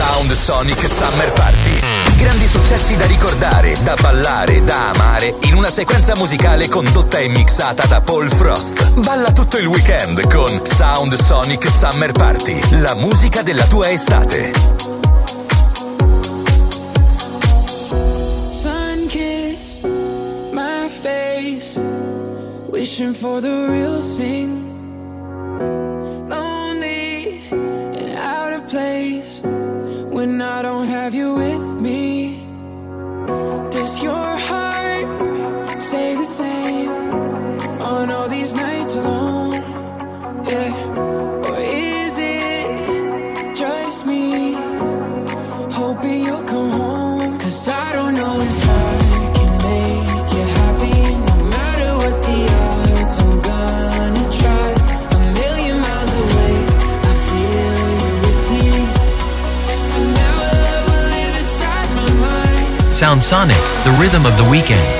Sound Sonic Summer Party. Grandi successi da ricordare, da ballare, da amare in una sequenza musicale condotta e mixata da Paul Frost. Balla tutto il weekend con Sound Sonic Summer Party, la musica della tua estate. Sun kissed my face, wishing for the real thing. your Sound Sonic, the rhythm of the weekend.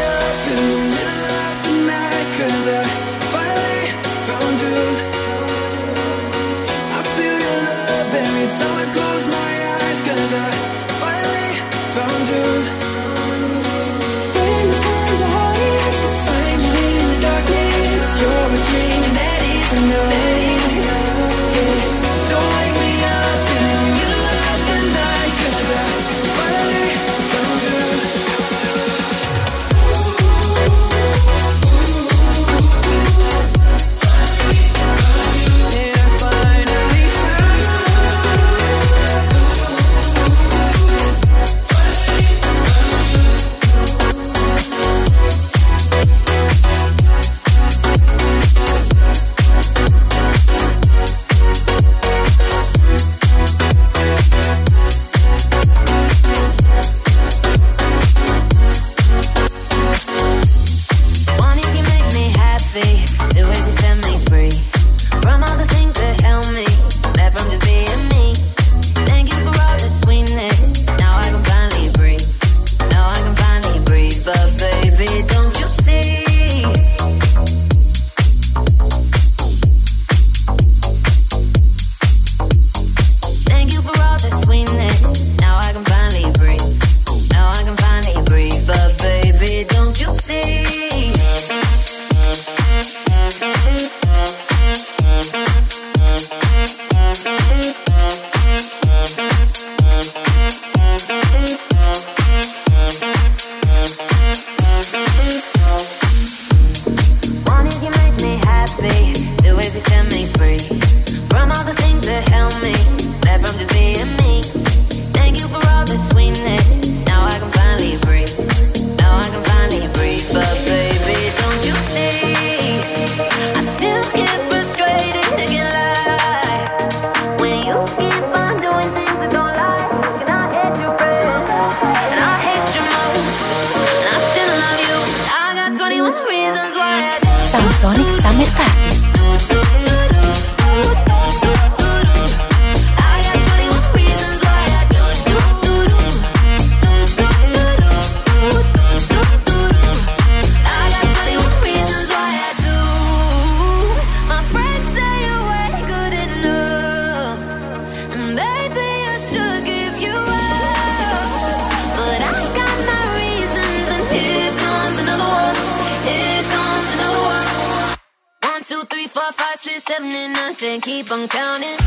four, five, six, seven, and nine, ten. Keep on counting.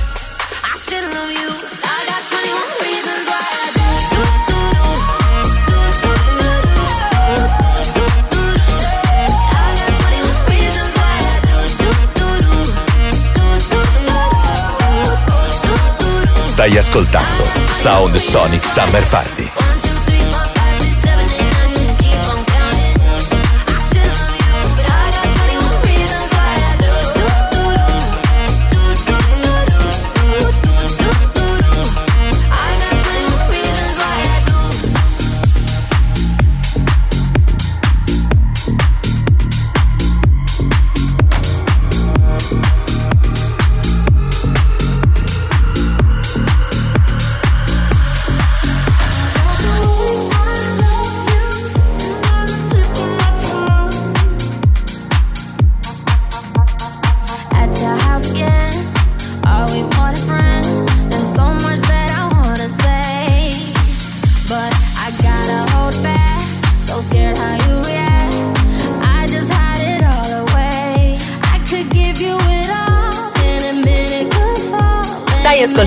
I should love you. I got 21 reasons why Stai ascoltando Sound Sonic Summer Party.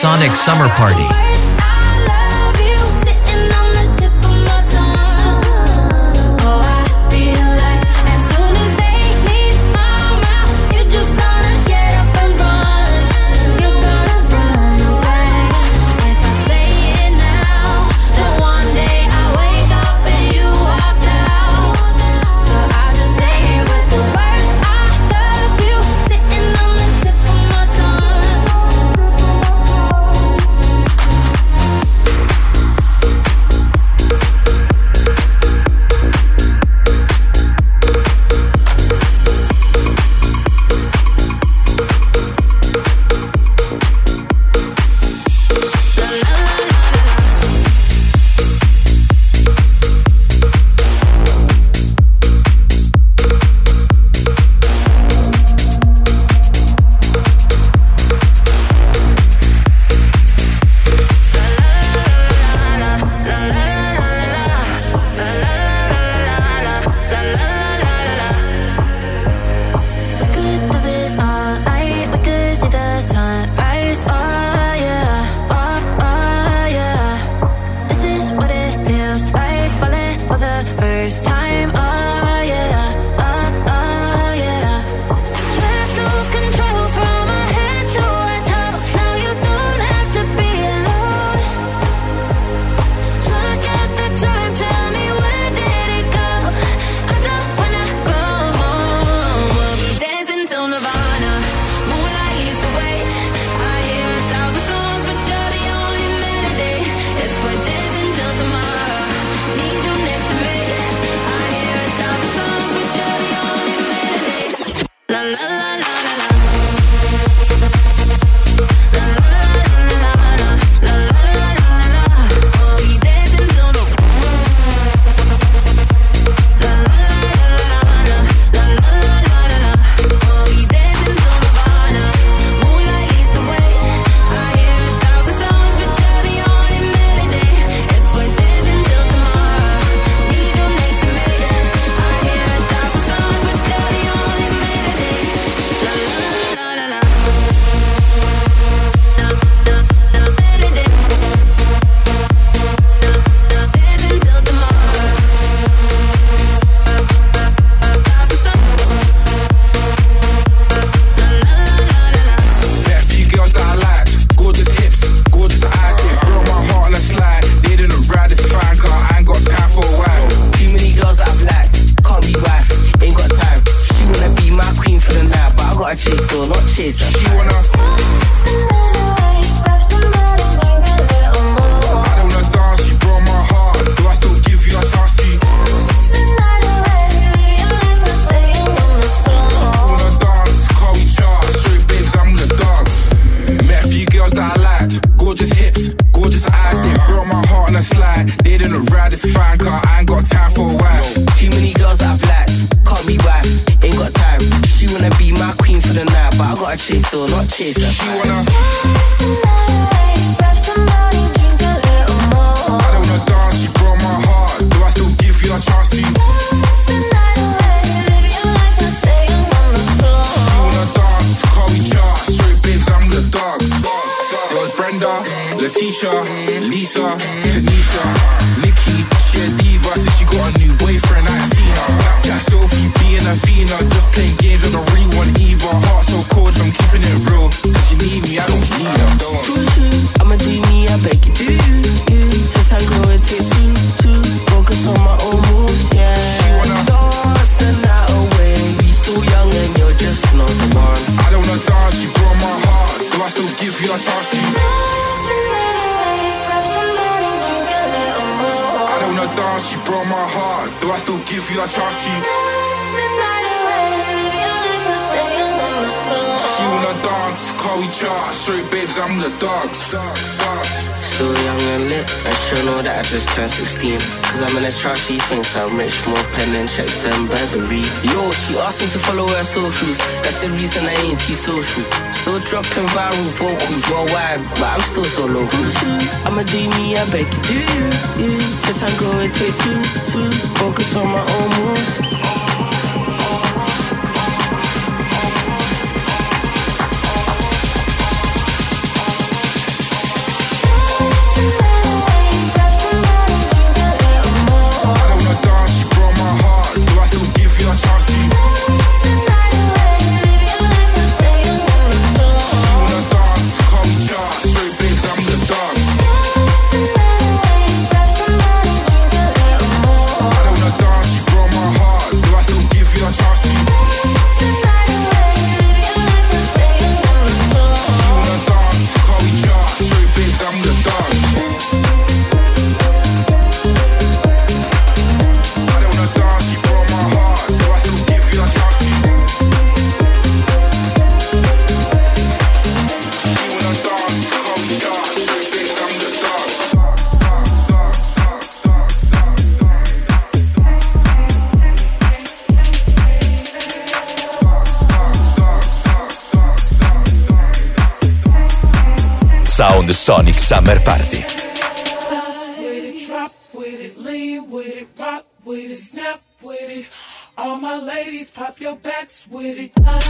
Sonic Summer Party. Jason. socials. That's the reason I ain't too social. Still dropping viral vocals worldwide, but I'm still so local. I'ma do me, I beg you do. To tango, it takes two, two. Focus on my own moves. Party. All my ladies, pop your backs with it.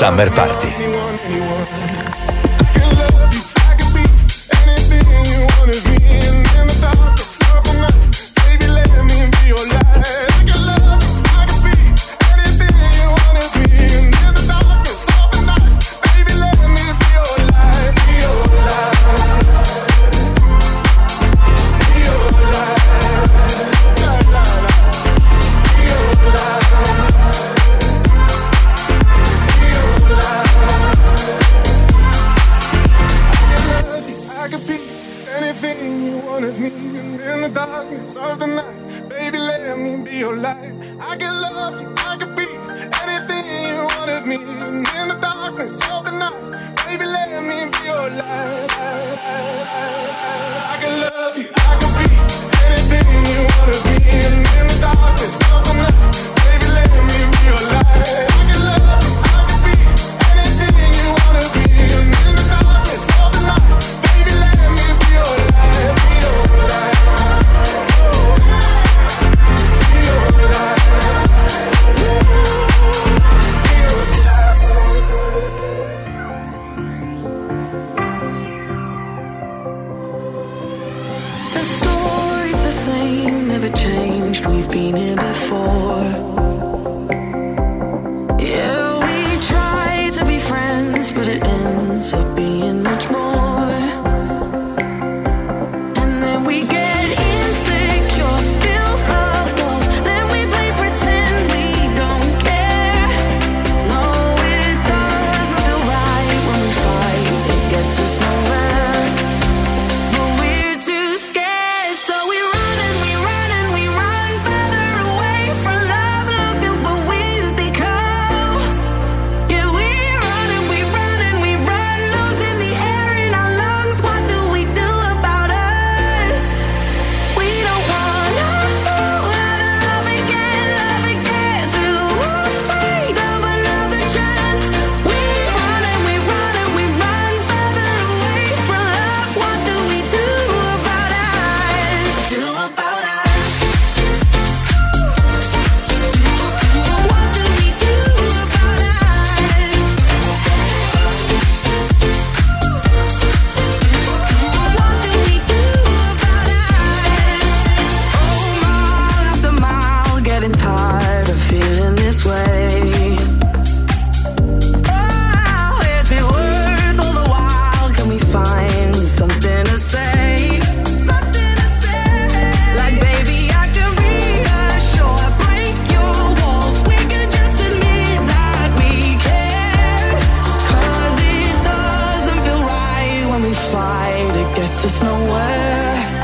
Summer Party. fight, it gets us nowhere.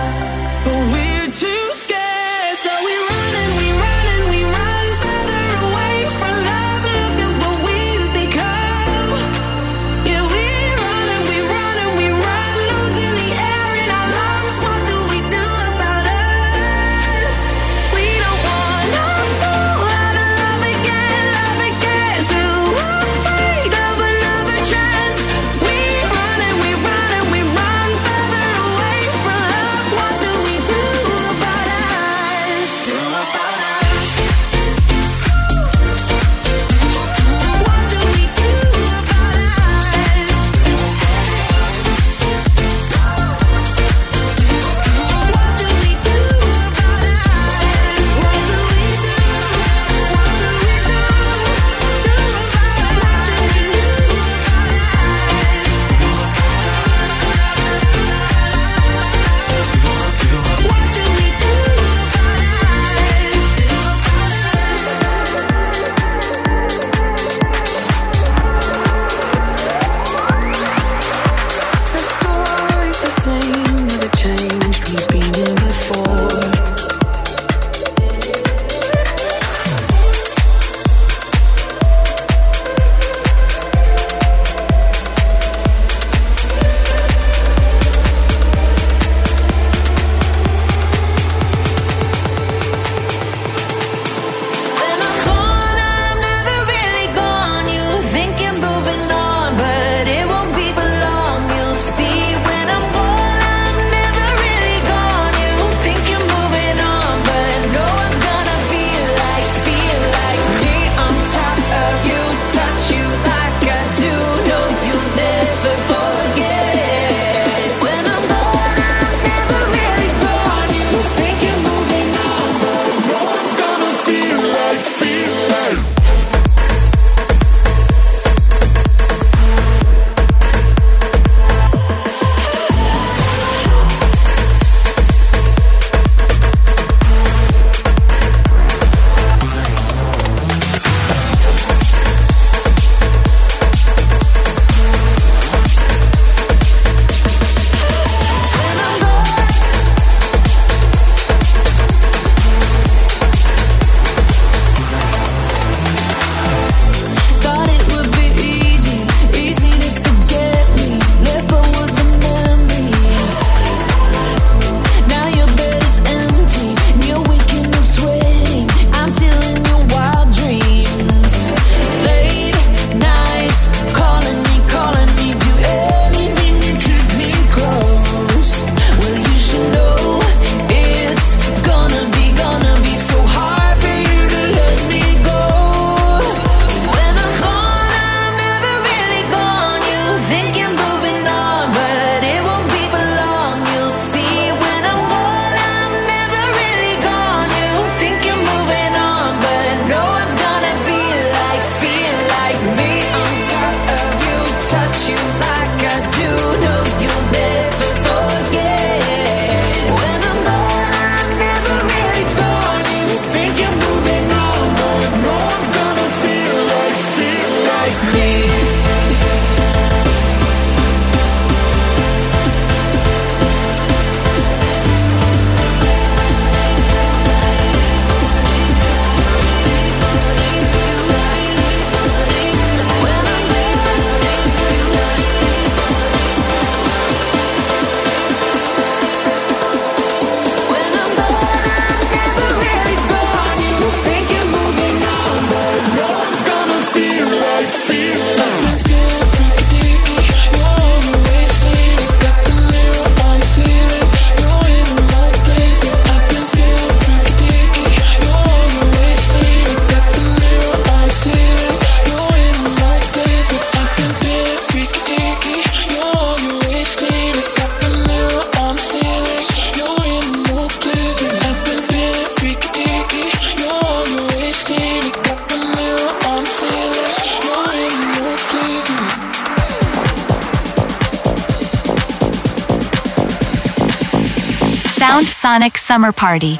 Summer Party.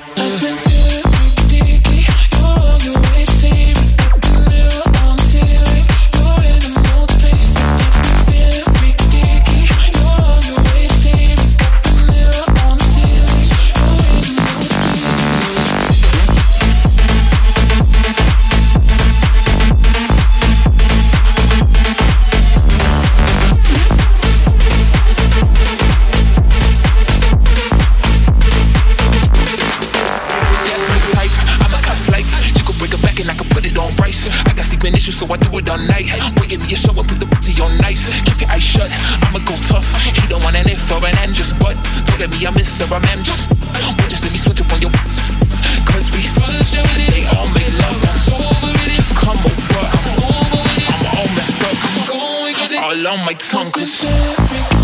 On my tongue, cause.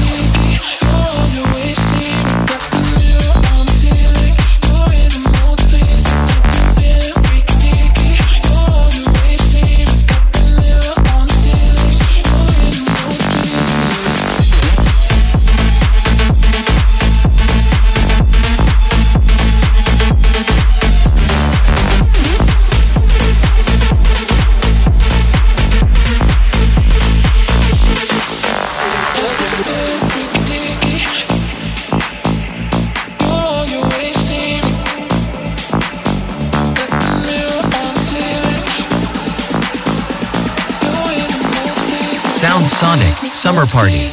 Summer Party.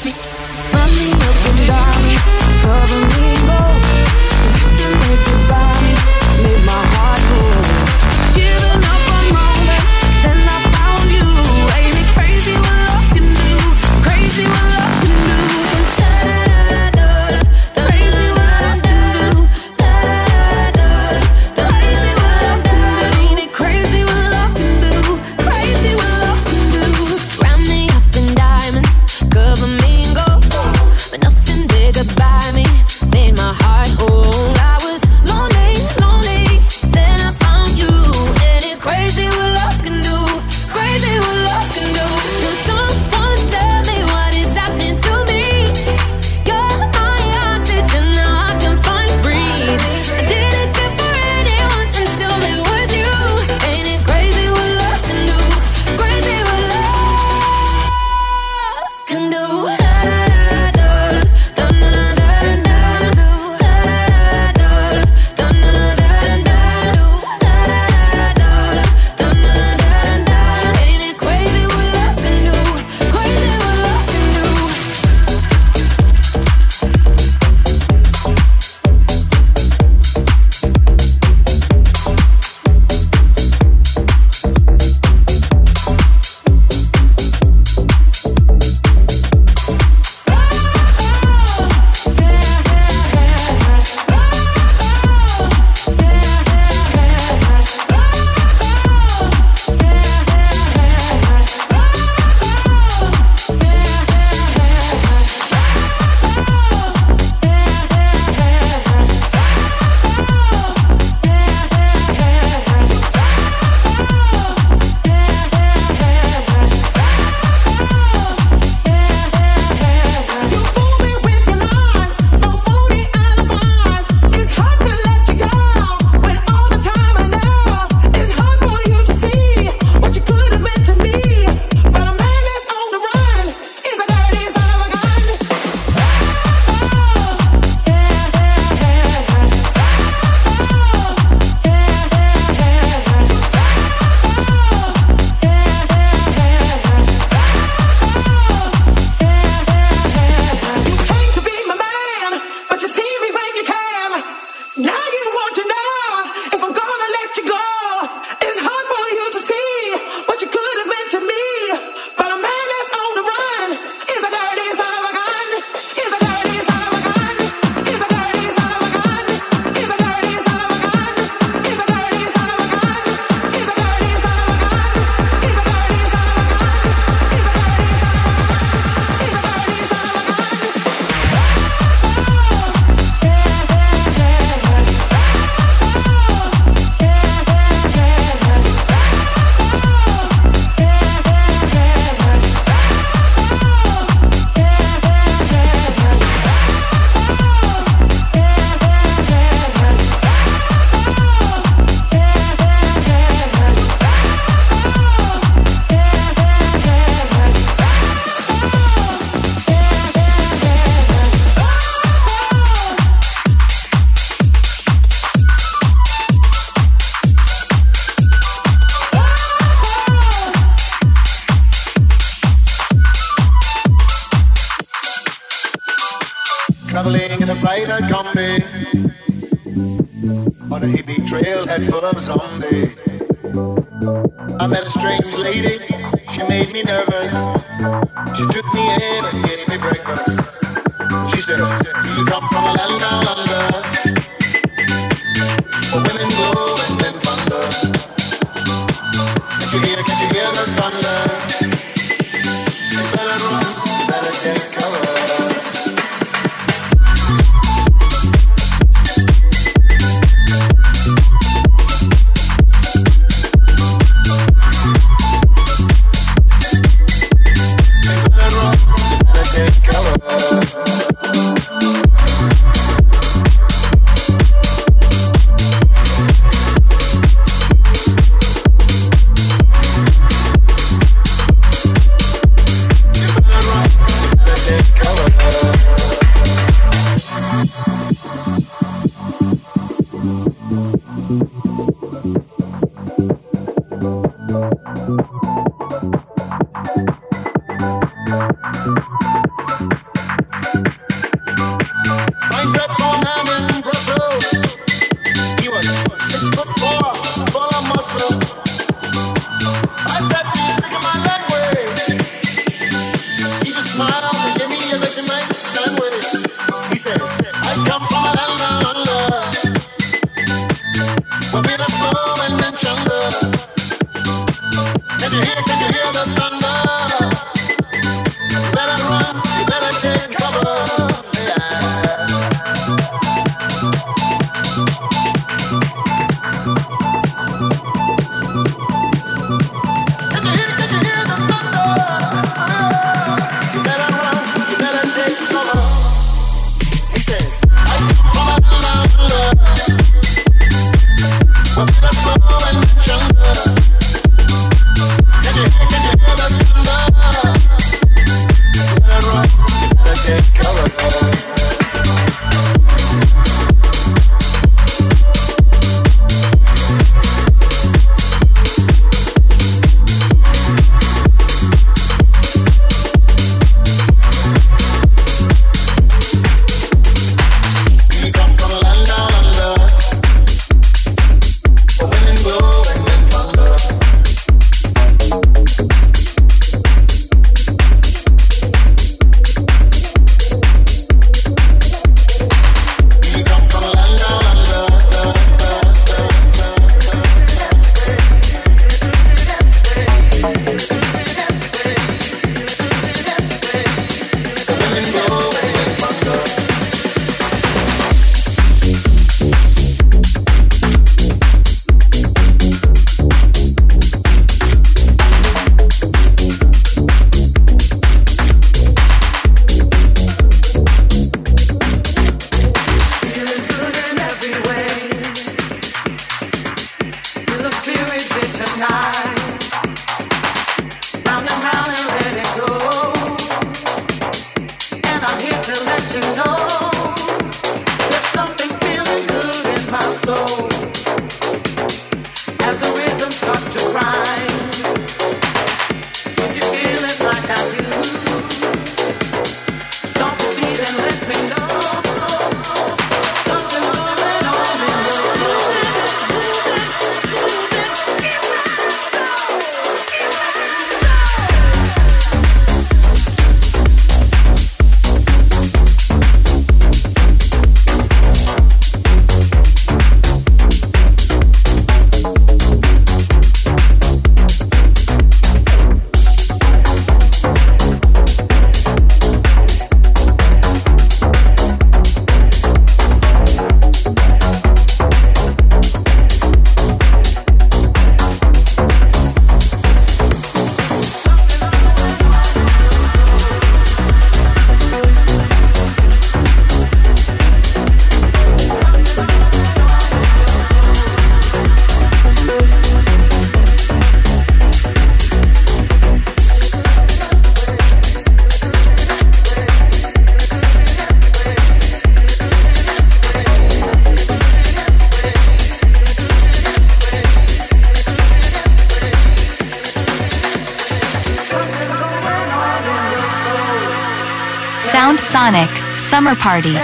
Sonic Summer Party.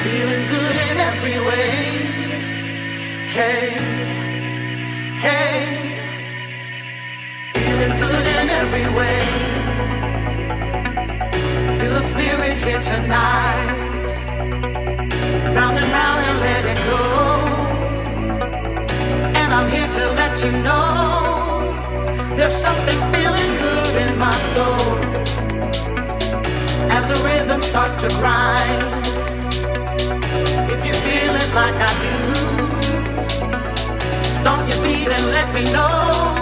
Feeling good in every way. Hey, hey. Feeling good in every way. Feel the spirit here tonight. Round and round and let it go. And I'm here to let you know there's something feeling. the rhythm starts to grind, if you feel it like I do, stomp your feet and let me know.